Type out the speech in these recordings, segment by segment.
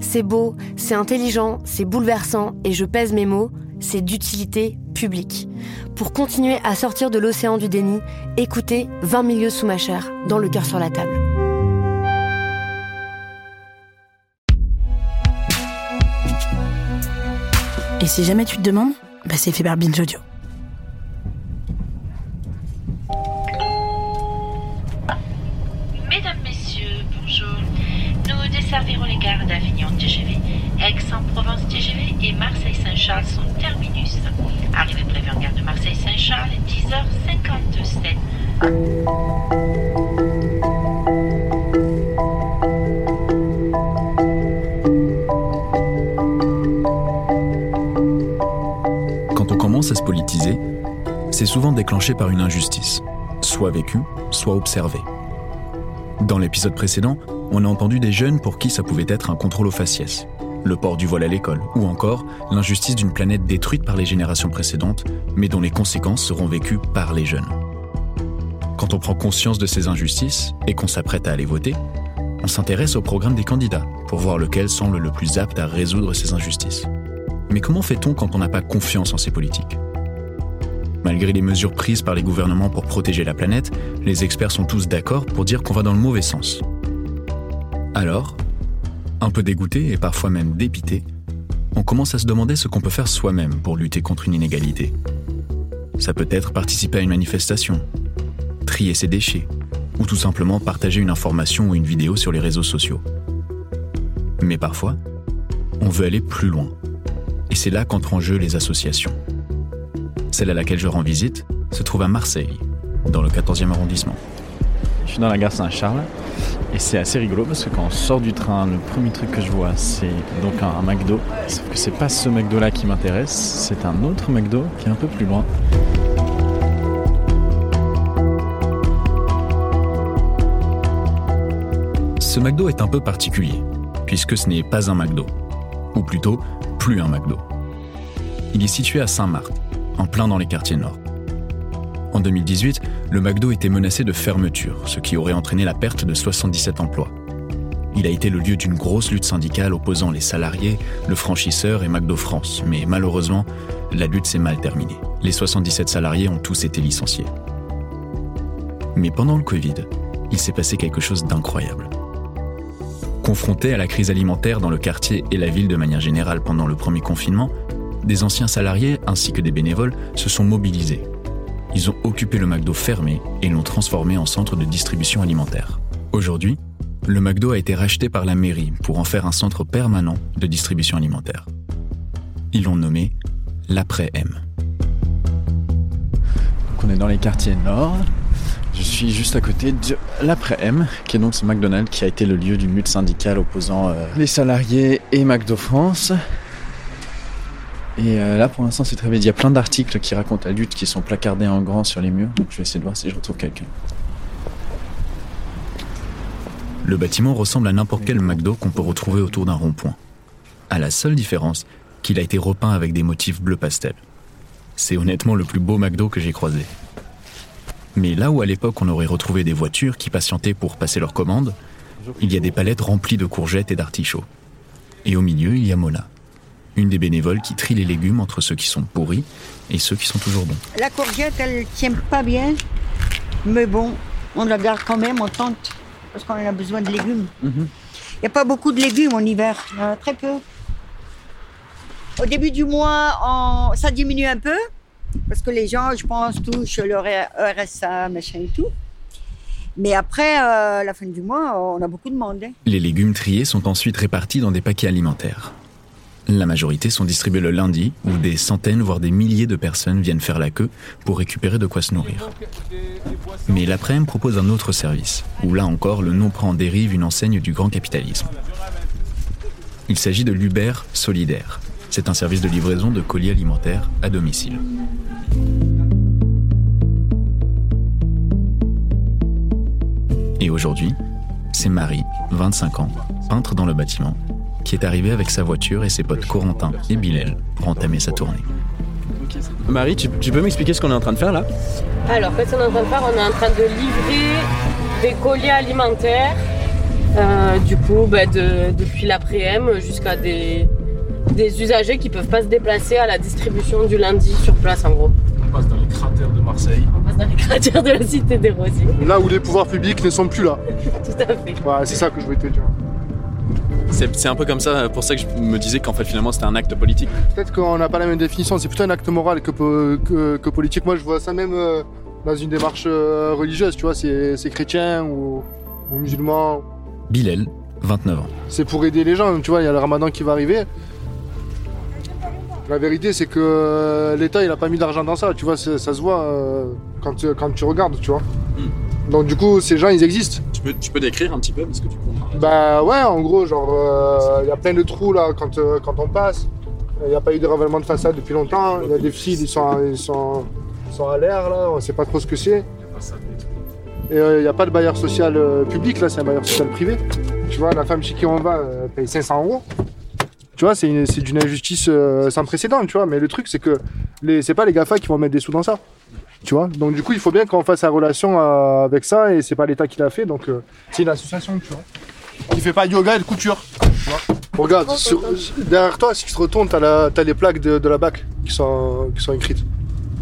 C'est beau, c'est intelligent, c'est bouleversant, et je pèse mes mots, c'est d'utilité publique. Pour continuer à sortir de l'océan du déni, écoutez 20 milieux sous ma chair, dans le cœur sur la table. Et si jamais tu te demandes, bah c'est fait par. Marseille-Saint-Charles sont terminus. Arrivée prévue en gare de Marseille-Saint-Charles, 10h57. Quand on commence à se politiser, c'est souvent déclenché par une injustice, soit vécue, soit observée. Dans l'épisode précédent, on a entendu des jeunes pour qui ça pouvait être un contrôle aux faciès, le port du voile à l'école, ou encore l'injustice d'une planète détruite par les générations précédentes, mais dont les conséquences seront vécues par les jeunes. Quand on prend conscience de ces injustices et qu'on s'apprête à aller voter, on s'intéresse au programme des candidats pour voir lequel semble le plus apte à résoudre ces injustices. Mais comment fait-on quand on n'a pas confiance en ces politiques? Malgré les mesures prises par les gouvernements pour protéger la planète, les experts sont tous d'accord pour dire qu'on va dans le mauvais sens. Alors, un peu dégoûté et parfois même dépité, on commence à se demander ce qu'on peut faire soi-même pour lutter contre une inégalité. Ça peut être participer à une manifestation, trier ses déchets, ou tout simplement partager une information ou une vidéo sur les réseaux sociaux. Mais parfois, on veut aller plus loin. Et c'est là qu'entrent en jeu les associations. Celle à laquelle je rends visite se trouve à Marseille, dans le 14e arrondissement. Je suis dans la gare Saint-Charles et c'est assez rigolo parce que quand on sort du train, le premier truc que je vois c'est donc un, McDo. Sauf que c'est pas ce McDo là qui m'intéresse, c'est un autre McDo qui est un peu plus loin. Ce McDo est un peu particulier, puisque ce n'est pas un McDo, ou plutôt plus un McDo. Il est situé à Saint-Marthe, en plein dans les quartiers nord. En 2018, le McDo était menacé de fermeture, ce qui aurait entraîné la perte de 77 emplois. Il a été le lieu d'une grosse lutte syndicale opposant les salariés, le franchisseur et McDo France, mais malheureusement, la lutte s'est mal terminée. Les 77 salariés ont tous été licenciés. Mais pendant le Covid, il s'est passé quelque chose d'incroyable. Confrontés à la crise alimentaire dans le quartier et la ville de manière générale pendant le premier confinement, des anciens salariés ainsi que des bénévoles se sont mobilisés. Ils ont occupé le McDo fermé et l'ont transformé en centre de distribution alimentaire. Aujourd'hui, le McDo a été racheté par la mairie pour en faire un centre permanent de distribution alimentaire. Ils l'ont nommé l'après-M. On est dans les quartiers nord. Je suis juste à côté de l'après-M, qui est donc ce McDonald's qui a été le lieu d'une lutte syndicale opposant euh, les salariés et McDo France. Et euh, là, pour l'instant, c'est très vide. Il y a plein d'articles qui racontent la lutte qui sont placardés en grand sur les murs. Je vais essayer de voir si je retrouve quelqu'un. Le bâtiment ressemble à n'importe quel McDo qu'on peut retrouver autour d'un rond-point. À la seule différence qu'il a été repeint avec des motifs bleu pastel. C'est honnêtement le plus beau McDo que j'ai croisé. Mais là où à l'époque on aurait retrouvé des voitures qui patientaient pour passer leurs commandes, il y a des palettes remplies de courgettes et d'artichauts. Et au milieu, il y a Mona, une des bénévoles qui trie les légumes entre ceux qui sont pourris et ceux qui sont toujours bons. La courgette, elle tient pas bien, mais bon, on la garde quand même, on tente, parce qu'on a besoin de légumes. Il n'y a pas beaucoup de légumes en hiver, il y en a très peu. Au début du mois, on- ça diminue un peu, parce que les gens, je pense, touchent leur RSA, machin et tout. Mais après, euh, la fin du mois, on a beaucoup de monde. hein. Les légumes triés sont ensuite répartis dans des paquets alimentaires. La majorité sont distribués le lundi, où des centaines, voire des milliers de personnes viennent faire la queue pour récupérer de quoi se nourrir. Mais l'après-midi propose un autre service, où là encore le nom prend en dérive une enseigne du grand capitalisme. Il s'agit de l'Uber Solidaire. C'est un service de livraison de colis alimentaires à domicile. Et aujourd'hui, c'est Marie, 25 ans, peintre dans le bâtiment, qui est arrivée avec sa voiture et ses potes Corentin et Bilal pour entamer sa tournée. Marie, tu, tu peux m'expliquer ce qu'on est en train de faire là? Alors, qu'est-ce qu'on est en train de faire On est en train de livrer des colis alimentaires, euh, du coup, bah, de- depuis l'après-midi jusqu'à des, des usagers qui peuvent pas se déplacer à la distribution du lundi sur place, en gros. On passe dans les cratères de Marseille. On passe dans les cratères de la cité des Rosiers. Là où les pouvoirs publics ne sont plus là. Tout à fait. C'est ça que je voulais te dire. C'est un peu comme ça, pour ça que je me disais qu'en fait finalement c'était un acte politique. Peut-être qu'on n'a pas la même définition, c'est plutôt un acte moral que, que, que politique. Moi, je vois ça même euh, dans une démarche euh, religieuse, tu vois, c'est chrétien ou, ou musulman. Bilal, 29 ans. C'est pour aider les gens, tu vois, il y a le ramadan qui va arriver. La vérité, c'est que euh, l'État, il a pas mis d'argent dans ça, tu vois, ça se voit quand, quand tu regardes, tu vois. Donc, du coup, ces gens, ils existent. Tu peux, tu peux décrire un petit peu parce que tu comprends. Bah ouais, en gros, genre, il y a plein de trous là quand, euh, quand on passe. Il n'y a pas eu de ravalement de façade depuis longtemps. Il y a des fils, ils sont, ils sont, ils sont à l'air là, on sait pas trop ce que c'est. Et il n'y a pas de bailleur social euh, public là, c'est un bailleur social privé. Tu vois, la femme chez qui on va euh, paye 500 euros. Tu vois, c'est une- c'est d'une injustice euh, sans précédent, tu vois. Mais le truc, c'est que les- c'est pas les GAFA qui vont mettre des sous dans ça. Tu vois, donc du coup, il faut bien qu'on fasse la relation euh, avec ça et c'est pas l'État qui l'a fait, donc euh, c'est une association, tu vois qui fait pas de yoga et de couture. tu vois. Regarde, sur- derrière toi, si tu te retournes, t'as, la, t'as les plaques de, de la BAC qui sont, qui sont écrites.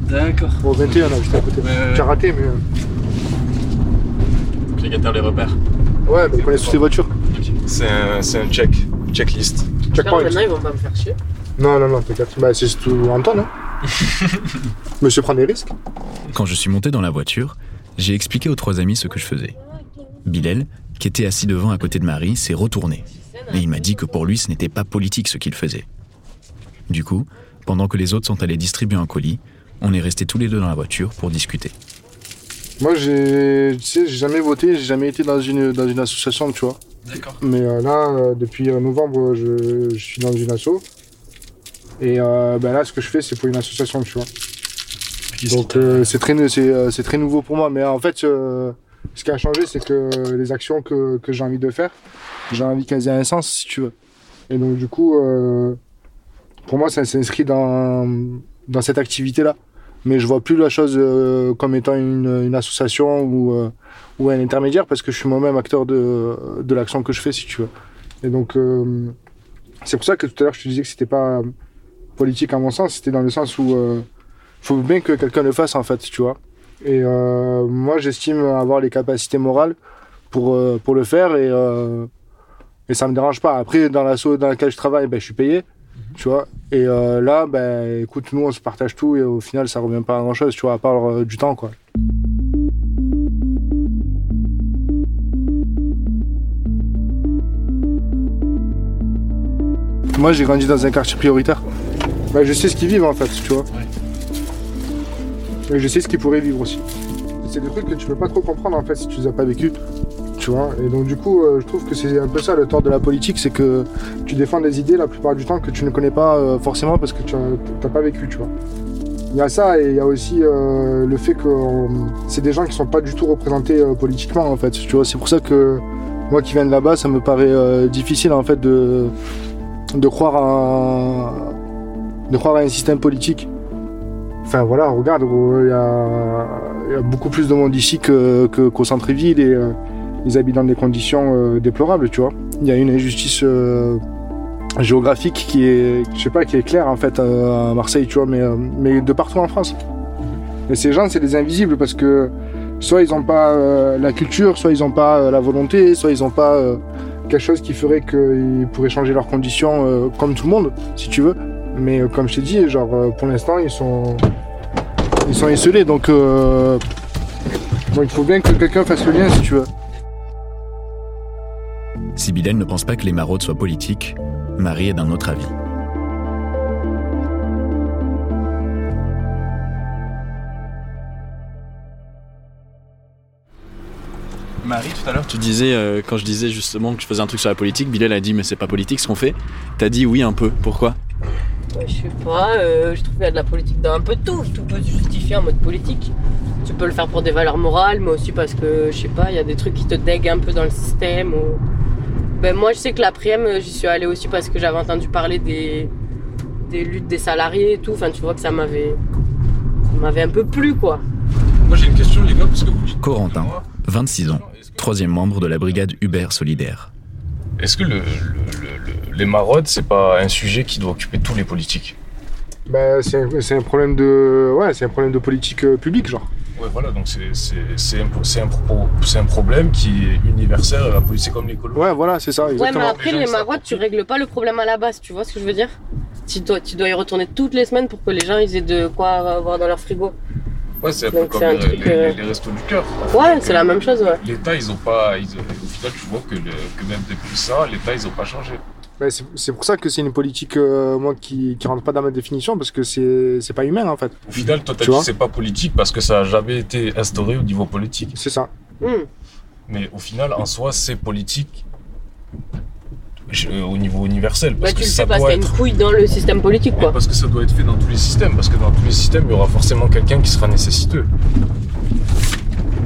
D'accord. Au 21, là, juste à côté. Ouais, J'ai ouais. raté, mais. euh, Les gâteurs les repères. Ouais, mais ils connaissent toutes les voitures. C'est un, c'est un check, checklist. Checkpoint. maintenant, ils vont pas me faire chier. Non, non, non, t'inquiète. Bah, c'est tout Antoine, hein. Monsieur prend des risques. Quand je suis monté dans la voiture, j'ai expliqué aux trois amis ce que je faisais. Bilal, qui était assis devant à côté de Marie, s'est retourné. Et il m'a dit que pour lui, ce n'était pas politique ce qu'il faisait. Du coup, pendant que les autres sont allés distribuer un colis, on est restés tous les deux dans la voiture pour discuter. Moi, j'ai, tu sais, j'ai jamais voté, j'ai jamais été dans une, dans une association, tu vois. D'accord. Mais euh, là, euh, depuis euh, novembre, je, je suis dans une asso. Et euh, ben là, ce que je fais, c'est pour une association, tu vois. Donc euh, c'est très, c'est, euh, c'est très nouveau pour moi. Mais en fait, euh, ce qui a changé, c'est que les actions que, que j'ai envie de faire, j'ai envie qu'elles aient un sens, si tu veux. Et donc du coup, euh, pour moi, ça s'inscrit dans, dans cette activité-là. Mais je vois plus la chose euh, comme étant une, une association ou, euh, ou un intermédiaire parce que je suis moi-même acteur de, de l'action que je fais, si tu veux. Et donc, euh, c'est pour ça que tout à l'heure, je te disais que c'était pas politique à mon sens, c'était dans le sens où il faut bien que quelqu'un le fasse, en fait, tu vois. Et euh, moi, j'estime avoir les capacités morales pour, euh, pour le faire et, euh, et ça me dérange pas. Après, dans l'asso dans laquelle je travaille, ben, je suis payé, tu vois. Et euh, là, ben, écoute, nous, on se partage tout et au final, ça revient pas à grand chose, tu vois, à part euh, du temps, quoi. Moi, j'ai grandi dans un quartier prioritaire. Ben, je sais ce qu'ils vivent, en fait, tu vois. Et je sais ce qu'ils pourraient vivre aussi. C'est des trucs que tu peux pas trop comprendre, en fait, si tu les as pas vécus. Tu vois Et donc, du coup, euh, je trouve que c'est un peu ça le tort de la politique, c'est que tu défends des idées la plupart du temps que tu ne connais pas euh, forcément parce que tu n'as pas vécu, tu vois. Il y a ça et il y a aussi euh, le fait que c'est des gens qui sont pas du tout représentés politiquement en fait. Tu vois, c'est pour ça que moi qui viens de là-bas, ça me paraît difficile en fait de de croire à de croire à un système politique. Enfin voilà, regarde, il y a, beaucoup plus de monde ici que, que- qu'au centre-ville et euh, ils habitent dans des conditions euh, déplorables, tu vois. Il y a une injustice euh, géographique qui est, je sais pas, qui est claire en fait euh, à Marseille, tu vois, mais, euh, mais de partout en France. Et ces gens, c'est des invisibles parce que soit ils n'ont pas euh, la culture, soit ils n'ont pas euh, la volonté, soit ils n'ont pas euh, quelque chose qui ferait qu'ils pourraient changer leurs conditions euh, comme tout le monde, si tu veux. Mais euh, comme je t'ai dit, genre euh, pour l'instant ils sont ils sont esselés, donc, euh, il faut bien que quelqu'un fasse le lien si tu veux. Si Bilal ne pense pas que les maraudes soient politiques, Marie est d'un autre avis. Marie, tout à l'heure, tu disais, euh, quand je disais justement que je faisais un truc sur la politique, Bilal a dit mais c'est pas politique ce qu'on fait. T'as dit oui un peu. Pourquoi? Je sais pas, euh, je trouve qu'il y a de la politique dans un peu de tout. Tout peut se justifier en mode politique. Tu peux le faire pour des valeurs morales, mais aussi parce que, je sais pas, il y a des trucs qui te déguent un peu dans le système. Ou... Ben, moi, je sais que l'après-midi, j'y suis allée aussi parce que j'avais entendu parler des, des luttes des salariés et tout. Enfin, tu vois que ça m'avait, ça m'avait un peu plu, quoi. Moi j'ai une question les gars, parce que vous dites- Corentin, 26 ans, troisième membre de la brigade Uber Solidaire. Est-ce que le- le- les maraudes, c'est pas un sujet qui doit occuper tous les politiques Bah, c'est un, c'est un problème de ouais, c'est un problème de politique euh, publique genre. Ouais, voilà, donc c'est c'est- c'est un, c'est un, propos- c'est un problème qui est universel à la politique, c'est comme l'écolo. Ouais, voilà, c'est ça, Ouais, mais après, Les les maraudes, tu règles pas le problème à la base, tu vois ce que je veux dire? Tu dois, tu dois y retourner toutes les semaines pour que les gens ils aient de quoi avoir dans leur frigo. Ouais, c'est un peu comme c'est un les, truc, les- euh, les restos du cœur. Ouais, c'est la même chose, ouais. L'État, ils ont pas. ils- au final, tu vois que, le- que même depuis ça, l'État, ils ont pas changé. Bah, c'est pour ça que c'est une politique euh, moi qui, qui rentre pas dans ma définition parce que c'est c'est pas humain en fait. Au final, toi, Tu c'est pas politique parce que ça a jamais été instauré au niveau politique. C'est ça. Hmm. Mais au final, en soi, c'est politique je- au niveau universel. Bah, Parce tu que le ça sais parce doit qu'il y a être. une couille dans le système politique, quoi. Parce que ça doit être fait dans tous les systèmes. Parce que dans tous les systèmes, il y aura forcément quelqu'un qui sera nécessiteux.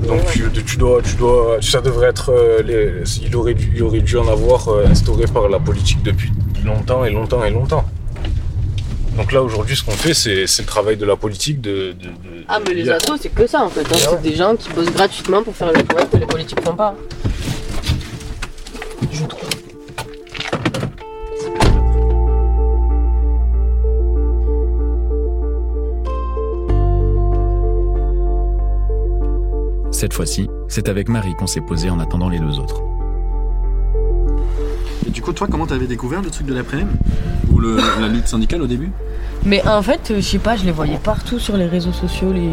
Donc tu, tu dois, tu dois, ça devrait être, euh, les, il aurait dû, il aurait dû en avoir euh, instauré par la politique depuis longtemps et longtemps et longtemps. Donc là aujourd'hui, ce qu'on fait, c'est c'est le travail de la politique de. de- de- Ah, mais les assos, c'est que ça, en fait. hein. Ah ouais. C'est des gens qui bossent gratuitement pour faire le travail que les politiques font pas. Cette fois-ci, c'est avec Marie qu'on s'est posé en attendant les deux autres. Et du coup, toi, comment t'avais découvert le truc de l'après-midi Ou le- la lutte syndicale au début? Mais en fait, euh, je sais pas, je les voyais partout sur les réseaux sociaux. Les...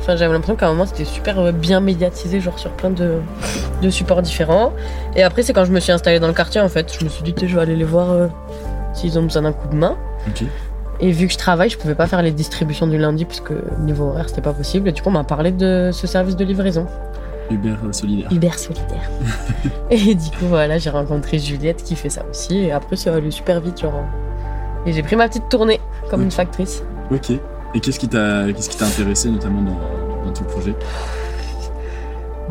Enfin, j'avais l'impression qu'à un moment c'était super euh, bien médiatisé, genre sur plein de, de supports différents. Et après, c'est quand je me suis installée dans le quartier en fait. Je me suis dit, je vais aller les voir euh, s'ils ont besoin d'un coup de main. Ok. Et vu que je travaille, je pouvais pas faire les distributions du lundi parce que niveau horaire c'était pas possible. Et du coup, on m'a parlé de ce service de livraison, Uber euh, solidaire. Uber solidaire. et du coup, voilà, j'ai rencontré Juliette qui fait ça aussi. Et après, c'est allé super vite, genre. Et j'ai pris ma petite tournée comme une factrice. Ok. Et qu'est-ce qui t'a qu'est-ce qui t'a intéressé notamment dans, dans tout le projet?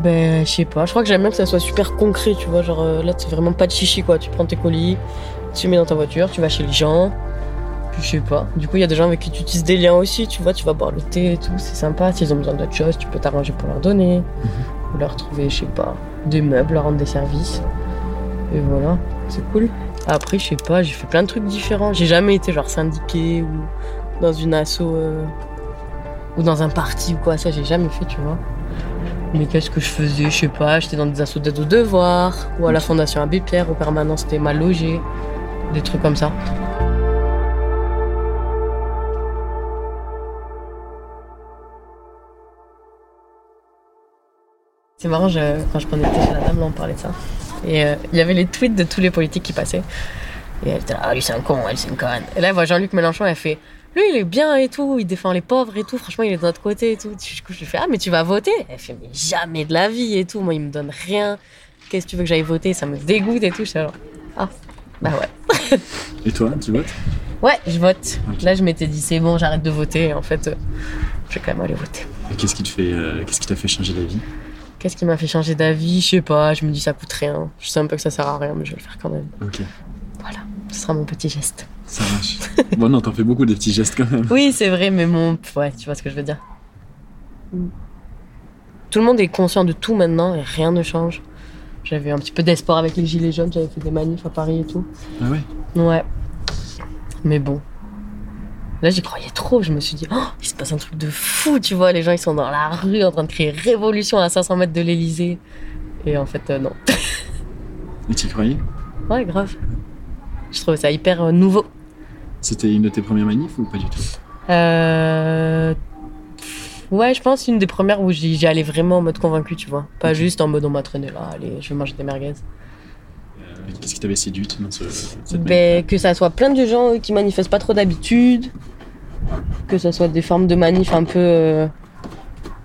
Ben, je sais pas, je crois que j'aime bien que ça soit super concret, tu vois. Genre euh, là, c'est vraiment pas de chichi quoi. Tu prends tes colis, tu les mets dans ta voiture, tu vas chez les gens. Puis je sais pas. Du coup, il y a des gens avec qui tu tisses des liens aussi, tu vois. Tu vas boire le thé et tout, c'est sympa. S'ils ont besoin d'autre chose, tu peux t'arranger pour leur donner. Ou leur trouver, je sais pas, des meubles, leur rendre des services. Et voilà, c'est cool. Après, je sais pas, j'ai fait plein de trucs différents. J'ai jamais été genre syndiqué ou dans une asso euh, ou dans un parti ou quoi. Ça, j'ai jamais fait, tu vois. Mais qu'est-ce que je faisais Je sais pas, j'étais dans des assos d'aide aux devoirs, ou à la Fondation Abbé Pierre, au permanent c'était mal logé, des trucs comme ça. C'est marrant, je- quand je prenais le thé chez la dame, là, on parlait de ça. Et euh, il y avait les tweets de tous les politiques qui passaient. Et elle était là, ah lui c'est un con, elle c'est une conne. Et là, elle voit Jean-Luc Mélenchon, elle fait, lui il est bien et tout, il défend les pauvres et tout, franchement il est de notre côté et tout. Du coup, je lui fais, ah mais tu vas voter? Elle fait, mais jamais de la vie et tout, moi il me donne rien. Qu'est-ce que tu veux que j'aille voter? Ça me dégoûte et tout. Je suis genre, ah, bah ouais. Et toi, tu votes? Ouais, je vote. Là, je m'étais dit, c'est bon, j'arrête de voter. En fait, euh, je vais quand même aller voter. Et qu'est-ce qui te fait euh, qu'est-ce qui t'a fait changer d'avis? Qu'est-ce qui m'a fait changer d'avis? Je sais pas, je me dis, ça coûte rien. Je sais un peu que ça sert à rien, mais je vais le faire quand même. Ok. Voilà, ce sera mon petit geste. Ça marche. bon non, t'en fais beaucoup des petits gestes quand même. Oui, c'est vrai, mais mon. Ouais, tu vois ce que je veux dire. Tout le monde est conscient de tout maintenant et rien ne change. J'avais un petit peu d'espoir avec les Gilets jaunes, j'avais fait des manifs à Paris et tout. Ah ouais? Ouais. Mais bon. Là, j'y croyais trop. Je me suis dit, oh, il se passe un truc de fou, tu vois. Les gens, ils sont dans la rue en train de crier révolution à 500 mètres de l'Elysée. Et en fait, euh, non. Et tu y croyais? Ouais, grave. Je trouve ça hyper euh, nouveau. C'était une de tes premières manifs ou pas du tout? Euh... Ouais, je pense une des premières où j'y allais vraiment en mode convaincu, tu vois. Pas juste en mode on m'a traîné là, allez, je vais manger des merguez. Qu'est-ce qui t'avait séduite dans ce, cette Ben, que ça soit plein de gens euh, qui manifestent pas trop d'habitude, que ça soit des formes de manif un peu euh,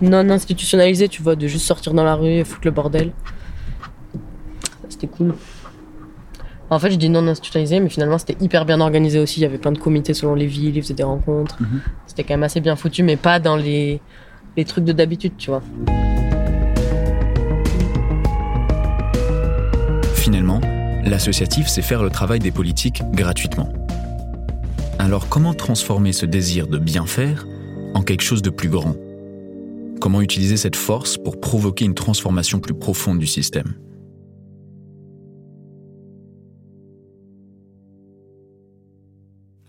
non institutionnalisées, tu vois, de juste sortir dans la rue et foutre le bordel. C'était cool. En fait, je dis non institutionnalisé, mais finalement, c'était hyper bien organisé aussi. Il y avait plein de comités selon les villes, ils faisaient des rencontres. Mhm. C'était quand même assez bien foutu, mais pas dans les, les trucs de d'habitude, tu vois. Finalement, l'associatif sait faire le travail des politiques gratuitement. Alors comment transformer ce désir de bien faire en quelque chose de plus grand? Comment utiliser cette force pour provoquer une transformation plus profonde du système?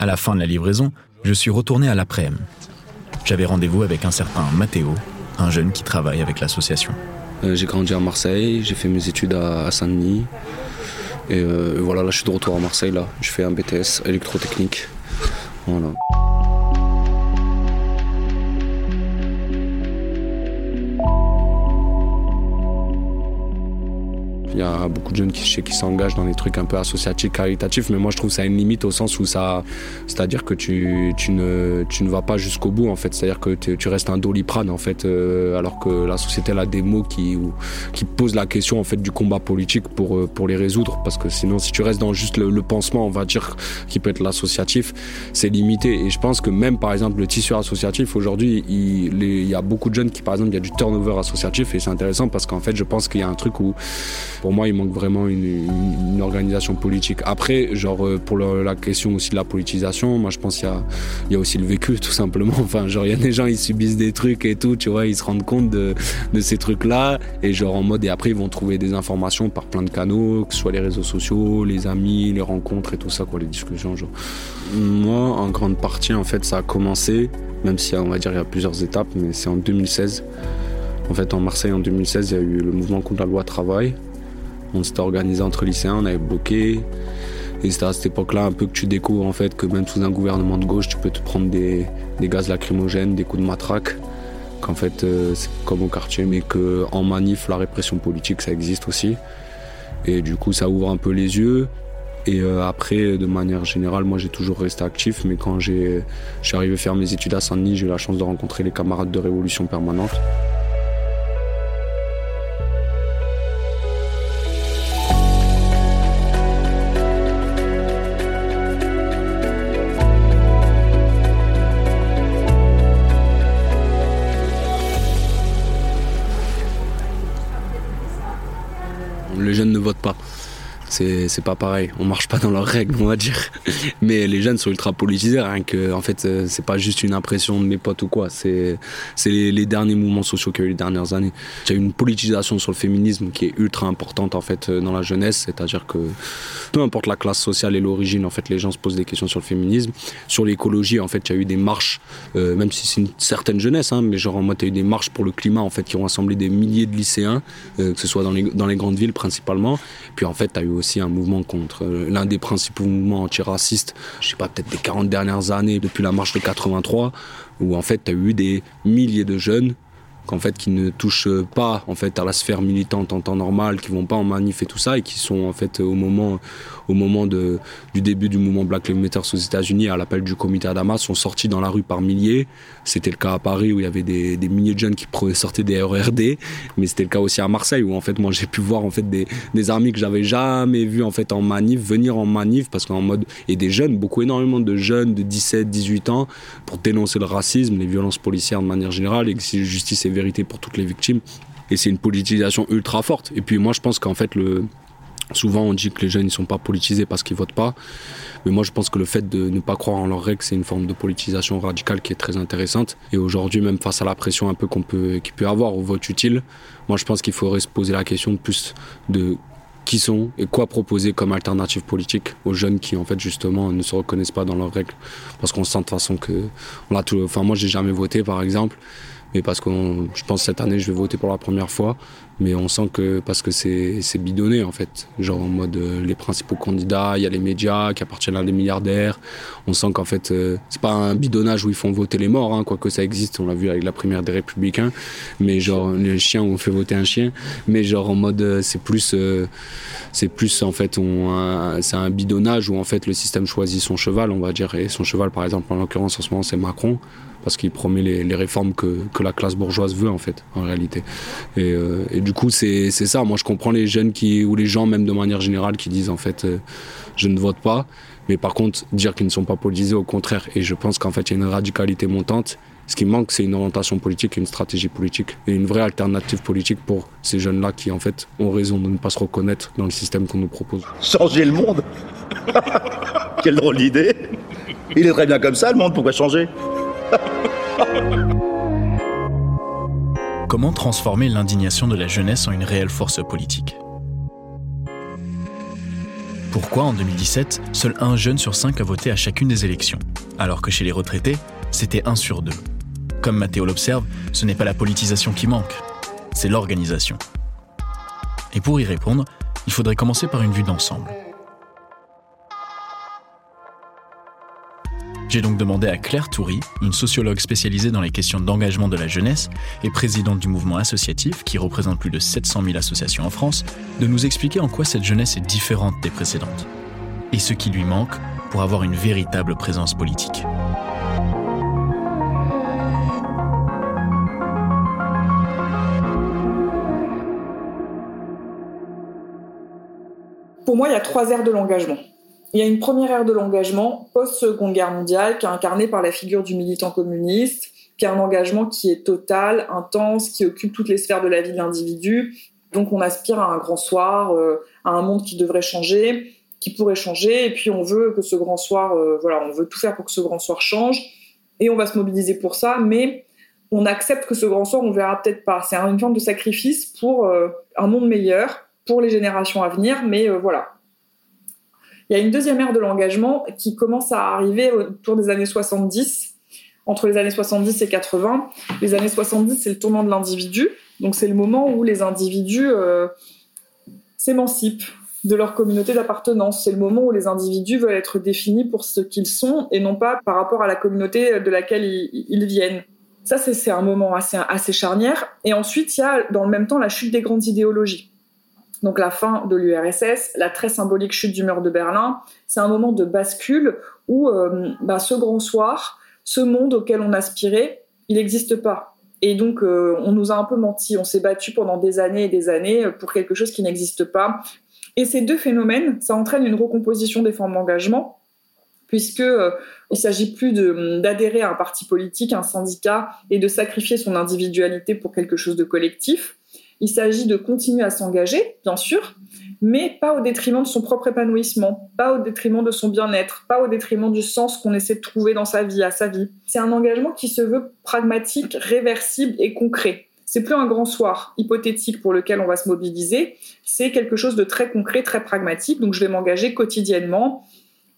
À la fin de la livraison, je suis retourné à l'après-midi. J'avais rendez-vous avec un certain Matteo, un jeune qui travaille avec l'association. Euh, j'ai grandi à Marseille, j'ai fait mes études à, à Saint-Denis. Et euh, voilà, là je suis de retour à Marseille, là. Je fais un BTS électrotechnique. Voilà. Il y a beaucoup de jeunes qui, s'engagent dans des trucs un peu associatifs, caritatifs, mais moi je trouve ça a une limite au sens où ça. C'est-à-dire que tu, ne, vas pas jusqu'au bout en fait. C'est-à-dire que tu restes un doliprane en fait, euh, alors que la société a des mots qui, posent la question en fait du combat politique pour, euh, pour les résoudre. Parce que sinon, si tu restes dans juste le, pansement, on va dire, qui peut être l'associatif, c'est limité. Et je pense que même par exemple le tissu associatif aujourd'hui, il, il y a beaucoup de jeunes qui par exemple, il y a du turnover associatif et c'est intéressant parce qu'en fait, je pense qu'il y a un truc où pour moi, il manque vraiment une, organisation politique. Après, genre, euh, pour la question aussi de la politisation, moi, je pense qu'il y a, aussi le vécu, tout simplement. Enfin, genre, il y a des gens, ils subissent des trucs et tout, tu vois, ils se rendent compte de, de ces trucs-là. Et genre, en mode, et après, ils vont trouver des informations par plein de canaux, que ce soit les réseaux sociaux, les amis, les rencontres et tout ça, quoi, les discussions, genre. Moi, en grande partie, en fait, ça a commencé, même si, on va dire, il y a plusieurs étapes, mais c'est en 2016. En fait, en Marseille, en 2016, il y a eu le mouvement contre la loi travail. On s'était organisé entre lycéens, on avait bloqué. Et c'est à cette époque-là un peu que tu découvres en fait que même sous un gouvernement de gauche, tu peux te prendre des, des gaz lacrymogènes, des coups de matraque. Qu'en fait, euh, c'est comme au quartier, mais qu'en manif, la répression politique, ça existe aussi. Et du coup, ça ouvre un peu les yeux. Et euh, après, de manière générale, moi j'ai toujours resté actif, mais quand j'ai, je suis arrivé faire mes études à Saint-Denis, j'ai eu la chance de rencontrer les camarades de Révolution Permanente. Votent pas. C'est pas pareil. On marche pas dans leurs règles, on va dire. Mais les jeunes sont ultra politisés, rien que, en fait, euh, c'est pas juste une impression de mes potes ou quoi. C'est les, les derniers mouvements sociaux qu'il y a eu les dernières années. Il y a eu une politisation sur le féminisme qui est ultra importante, en fait, euh, dans la jeunesse. C'est-à-dire que peu importe la classe sociale et l'origine, en fait, les gens se posent des questions sur le féminisme. Sur l'écologie, en fait, il y a eu des marches, euh, même si c'est une certaine jeunesse, hein, mais genre en mode, il y a eu des marches pour le climat, en fait, qui ont rassemblé des milliers de lycéens, que ce soit dans les, dans les grandes villes principalement. Puis en fait, aussi un mouvement contre euh, l'un des principaux mouvements antiracistes, je sais pas, peut-être des 40 dernières années, depuis la marche de 83, où en fait, tu as eu des milliers de jeunes qu'en fait qui ne touchent pas en fait à la sphère militante en temps normal, qui vont pas en manif et tout ça et qui sont en fait au moment au moment de, du début du mouvement Black Lives Matter aux États-Unis à l'appel du comité Adama sont sortis dans la rue par milliers. C'était le cas à Paris où il y avait des, milliers de jeunes qui sortaient des RERD, mais c'était le cas aussi à Marseille où en fait moi j'ai pu voir en fait des, amis que j'avais jamais vus en fait en manif venir en manif parce qu'en mode et des jeunes beaucoup énormément de jeunes de 17 18 ans pour dénoncer le racisme les violences policières de manière générale exiger justice et vérité pour toutes les victimes et c'est une politisation ultra forte et puis moi je pense qu'en fait le Souvent, on dit que les jeunes ne sont pas politisés parce qu'ils votent pas. Mais moi, je pense que le fait de ne pas croire en leurs règles, c'est une forme de politisation radicale qui est très intéressante. Et aujourd'hui, même face à la pression un peu qu'on peut, qu'il peut avoir au vote utile, moi, je pense qu'il faudrait se poser la question de plus de qui sont et quoi proposer comme alternative politique aux jeunes qui en fait justement ne se reconnaissent pas dans leurs règles parce qu'on sent de toute façon que on l'a tout enfin moi j'ai jamais voté par exemple mais parce que je pense cette année je vais voter pour la première fois. Mais on sent que parce que c'est bidonné en fait. Genre en mode euh, les principaux candidats il y a les médias qui appartiennent à des milliardaires. On sent qu'en fait euh, c'est pas un bidonnage où ils font voter les morts hein, quoique ça existe. On l'a vu avec la primaire des républicains. Mais genre les chiens ont fait voter un chien. Mais genre en mode euh, c'est plus c'est plus en fait c'est un bidonnage où en fait le système choisit son cheval on va dire. Et son cheval par exemple en l'occurrence en ce moment c'est Macron parce qu'il promet les, réformes que, la classe bourgeoise veut en fait, en réalité. Et, euh, du coup, c'est ça. Moi, je comprends les jeunes qui, ou les gens même de manière générale qui disent en fait, euh, je ne vote pas. Mais par contre, dire qu'ils ne sont pas politisés, au contraire. Et je pense qu'en fait, il y a une radicalité montante. Ce qui manque, c'est une orientation politique et une stratégie politique et une vraie alternative politique pour ces jeunes-là qui, en fait, ont raison de ne pas se reconnaître dans le système qu'on nous propose. Changer le monde? Quelle drôle d'idée Il est très bien comme ça, le monde, pourquoi changer? Comment transformer l'indignation de la jeunesse en une réelle force politique? Pourquoi en 2017, seul un jeune sur cinq a voté à chacune des élections, alors que chez les retraités, c'était un sur deux? Comme Mathéo l'observe, ce n'est pas la politisation qui manque, c'est l'organisation. Et pour y répondre, il faudrait commencer par une vue d'ensemble. J'ai donc demandé à Claire Toury, une sociologue spécialisée dans les questions d'engagement de la jeunesse et présidente du mouvement associatif qui représente plus de 700 000 associations en France, de nous expliquer en quoi cette jeunesse est différente des précédentes et ce qui lui manque pour avoir une véritable présence politique. Pour moi, il y a trois aires de l'engagement. Il y a une première ère de l'engagement post-seconde guerre mondiale qui est incarnée par la figure du militant communiste, qui a un engagement qui est total, intense, qui occupe toutes les sphères de la vie de l'individu. Donc on aspire à un grand soir, euh, à un monde qui devrait changer, qui pourrait changer, et puis on veut que ce grand soir, euh, voilà, on veut tout faire pour que ce grand soir change, et on va se mobiliser pour ça, mais on accepte que ce grand soir, on verra peut-être pas. C'est une forme de sacrifice pour euh, un monde meilleur, pour les générations à venir, mais voilà, il y a une deuxième ère de l'engagement qui commence à arriver autour des années 70, entre les années 70 et 80. Les années 70, c'est le tournant de l'individu. Donc c'est le moment où les individus euh, s'émancipent de leur communauté d'appartenance. C'est le moment où les individus veulent être définis pour ce qu'ils sont et non pas par rapport à la communauté de laquelle ils, viennent. Ça, c'est un moment assez, assez charnière. Et ensuite, il y a dans le même temps la chute des grandes idéologies donc la fin de l'URSS, la très symbolique chute du mur de Berlin, c'est un moment de bascule où euh, bah, ce grand soir, ce monde auquel on aspirait, il n'existe pas. Et donc euh, on nous a un peu menti, on s'est battu pendant des années et des années pour quelque chose qui n'existe pas. Et ces deux phénomènes, ça entraîne une recomposition des formes d'engagement, puisque euh, s'agit plus d'adhérer à un parti politique, un syndicat, et de sacrifier son individualité pour quelque chose de collectif il s'agit de continuer à s'engager, bien sûr, mais pas au détriment de son propre épanouissement, pas au détriment de son bien-être, pas au détriment du sens qu'on essaie de trouver dans sa vie, à sa vie. C'est un engagement qui se veut pragmatique, réversible et concret. C'est plus un grand soir hypothétique pour lequel on va se mobiliser, c'est quelque chose de très concret, très pragmatique. Donc je vais m'engager quotidiennement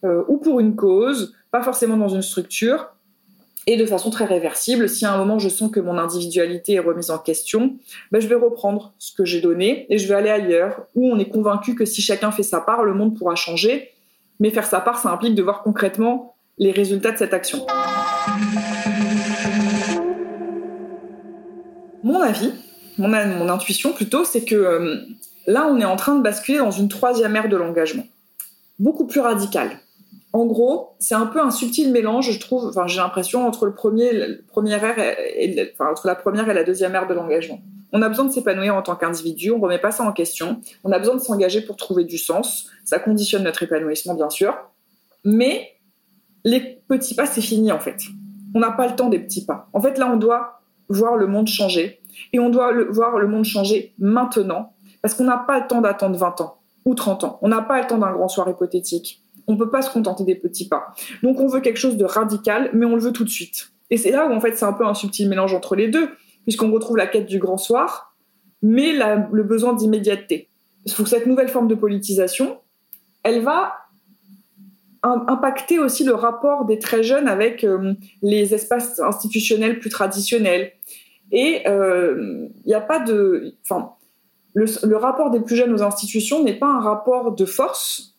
euh, ou pour une cause, pas forcément dans une structure, et de façon très réversible. Si à un moment je sens que mon individualité est remise en question, ben je vais reprendre ce que j'ai donné et je vais aller ailleurs, où on est convaincu que si chacun fait sa part, le monde pourra changer. Mais faire sa part, ça implique de voir concrètement les résultats de cette action. Mon avis, mon, intuition plutôt, c'est que euh, là, on est en train de basculer dans une troisième ère de l'engagement, beaucoup plus radicale en gros, c'est un peu un subtil mélange, je trouve. Enfin, j'ai l'impression entre le premier, entre la première et la deuxième ère de l'engagement. On a besoin de s'épanouir en tant qu'individu. On remet pas ça en question. On a besoin de s'engager pour trouver du sens. Ça conditionne notre épanouissement, bien sûr. Mais les petits pas, c'est fini en fait. On n'a pas le temps des petits pas. En fait, là, on doit voir le monde changer. Et on doit voir le monde changer maintenant. Parce qu'on n'a pas le temps d'attendre 20 ans ou 30 ans. On n'a pas le temps d'un grand soir hypothétique. On ne peut pas se contenter des petits pas. Donc on veut quelque chose de radical, mais on le veut tout de suite. Et c'est là où en fait c'est un peu un subtil mélange entre les deux, puisqu'on retrouve la quête du grand soir, mais le besoin d'immédiateté. Pour cette nouvelle forme de politisation, elle va impacter aussi le rapport des très jeunes avec euh, les espaces institutionnels plus traditionnels. Et il euh, a pas de... Enfin, le rapport des plus jeunes aux institutions n'est pas un rapport de force,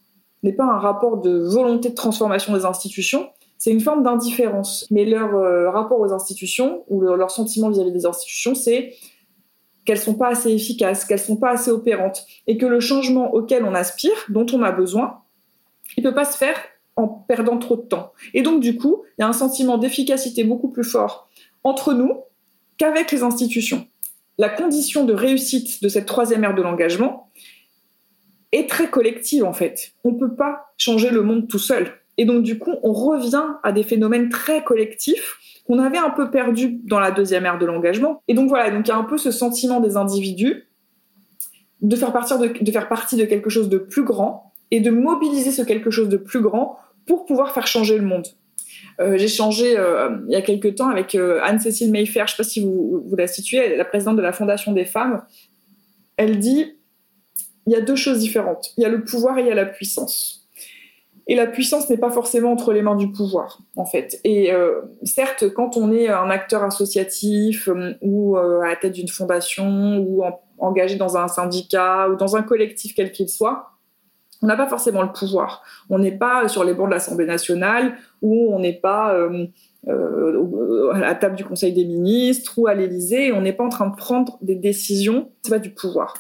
n'est pas un rapport de volonté de transformation des institutions, c'est une forme d'indifférence. Mais leur euh, rapport aux institutions ou leur, sentiment vis-à-vis des institutions, c'est qu'elles sont pas assez efficaces, qu'elles sont pas assez opérantes, et que le changement auquel on aspire, dont on a besoin, il peut pas se faire en perdant trop de temps. Et donc du coup, il y a un sentiment d'efficacité beaucoup plus fort entre nous qu'avec les institutions. La condition de réussite de cette troisième ère de l'engagement est très collective en fait. On peut pas changer le monde tout seul. Et donc du coup, on revient à des phénomènes très collectifs qu'on avait un peu perdus dans la deuxième ère de l'engagement. Et donc voilà, donc il y a un peu ce sentiment des individus de faire, partir de faire partie de quelque chose de plus grand et de mobiliser ce quelque chose de plus grand pour pouvoir faire changer le monde. Euh, j'ai changé euh, il y a quelques temps avec euh, Anne-Cécile Mayfair, je ne sais pas si vous, vous la situez, la présidente de la Fondation des femmes. Elle dit il y a deux choses différentes. Il y a le pouvoir et il y a la puissance. Et la puissance n'est pas forcément entre les mains du pouvoir, en fait. Et euh, certes, quand on est un acteur associatif euh, ou euh, à la tête d'une fondation ou en- engagé dans un syndicat ou dans un collectif quel qu'il soit, on n'a pas forcément le pouvoir. On n'est pas sur les bancs de l'Assemblée nationale ou on n'est pas à la table du Conseil des ministres ou à l'Élysée. On n'est pas en train de prendre des décisions. C'est pas du pouvoir.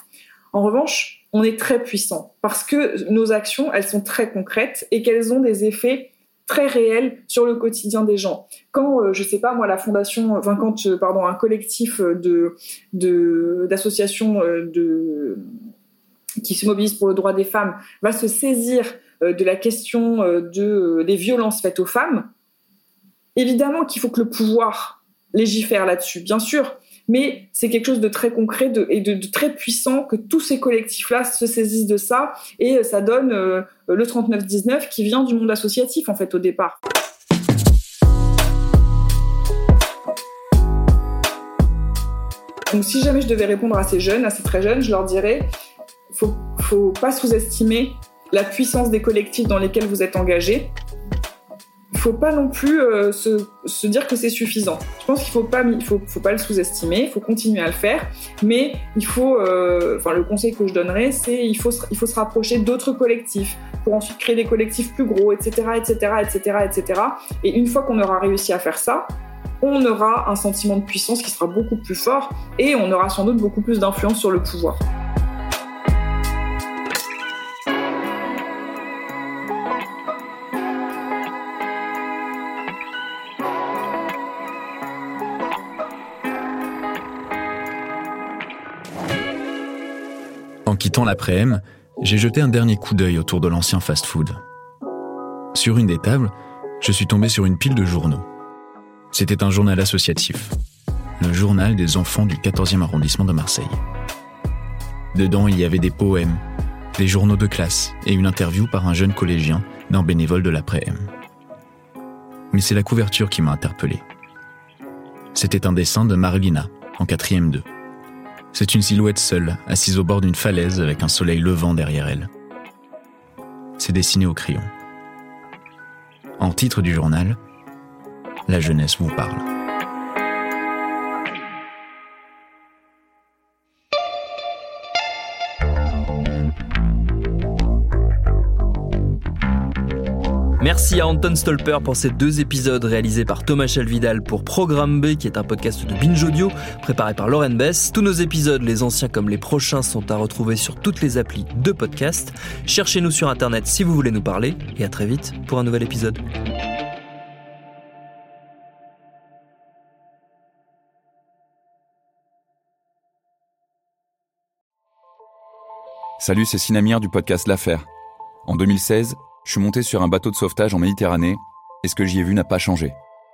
En revanche, on est très puissant parce que nos actions, elles sont très concrètes et qu'elles ont des effets très réels sur le quotidien des gens. Quand, euh, je sais pas moi, la fondation, enfin quand, euh, pardon, un collectif de de- d'associations euh, de qui se mobilisent pour le droit des femmes va se saisir euh, de la question euh, de, euh, des violences faites aux femmes, évidemment qu'il faut que le pouvoir légifère là-dessus, bien sûr, mais c'est quelque chose de très concret et de, de très puissant que tous ces collectifs-là se saisissent de ça et euh, ça donne euh, le 3919 qui vient du monde associatif en fait au départ. Donc si jamais je devais répondre à ces jeunes, à ces très jeunes, je leur dirais faut, faut pas sous-estimer la puissance des collectifs dans lesquels vous êtes engagés. Il faut pas non plus euh, se, dire que c'est suffisant. Je pense qu'il faut pas, il faut, pas le sous-estimer. Il faut continuer à le faire, mais il faut, euh, le conseil que je donnerais, c'est il faut, se- il faut se rapprocher d'autres collectifs pour ensuite créer des collectifs plus gros, etc., etc., etc., etc. Et une fois qu'on aura réussi à faire ça, on aura un sentiment de puissance qui sera beaucoup plus fort et on aura sans doute beaucoup plus d'influence sur le pouvoir. Quittant l'après-m, j'ai jeté un dernier coup d'œil autour de l'ancien fast-food. Sur une des tables, je suis tombé sur une pile de journaux. C'était un journal associatif, le journal des enfants du 14e arrondissement de Marseille. Dedans, il y avait des poèmes, des journaux de classe et une interview par un jeune collégien d'un bénévole de l'après-m. Mais c'est la couverture qui m'a interpellé. C'était un dessin de Marilina, en 4e 2. C'est une silhouette seule, assise au bord d'une falaise avec un soleil levant derrière elle. C'est dessiné au crayon. En titre du journal, La jeunesse vous parle. Merci à Anton Stolper pour ces deux épisodes réalisés par Thomas Chalvidal pour Programme B, qui est un podcast de Binge Audio préparé par Lauren Bess. Tous nos épisodes, les anciens comme les prochains, sont à retrouver sur toutes les applis de podcast. Cherchez-nous sur Internet si vous voulez nous parler et à très vite pour un nouvel épisode. Salut, c'est Sinamir du podcast L'Affaire. En 2016, je suis monté sur un bateau de sauvetage en Méditerranée et ce que j'y ai vu n'a pas changé.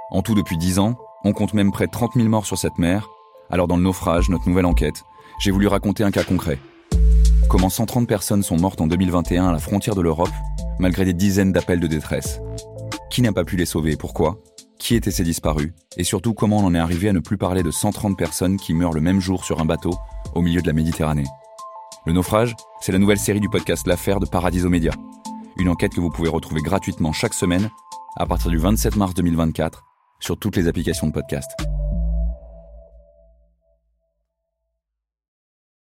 En tout, depuis 10 ans, on compte même près de 30 000 morts sur cette mer. Alors, dans le naufrage, notre nouvelle enquête, j'ai voulu raconter un cas concret. Comment 130 personnes sont mortes en 2021 à la frontière de l'Europe, malgré des dizaines d'appels de détresse. Qui n'a pas pu les sauver et pourquoi? Qui étaient ces disparus? Et surtout, comment on en est arrivé à ne plus parler de 130 personnes qui meurent le même jour sur un bateau au milieu de la Méditerranée? Le naufrage, c'est la nouvelle série du podcast L'affaire de Paradiso Média. Une enquête que vous pouvez retrouver gratuitement chaque semaine à partir du 27 mars 2024 sur toutes les applications de podcast.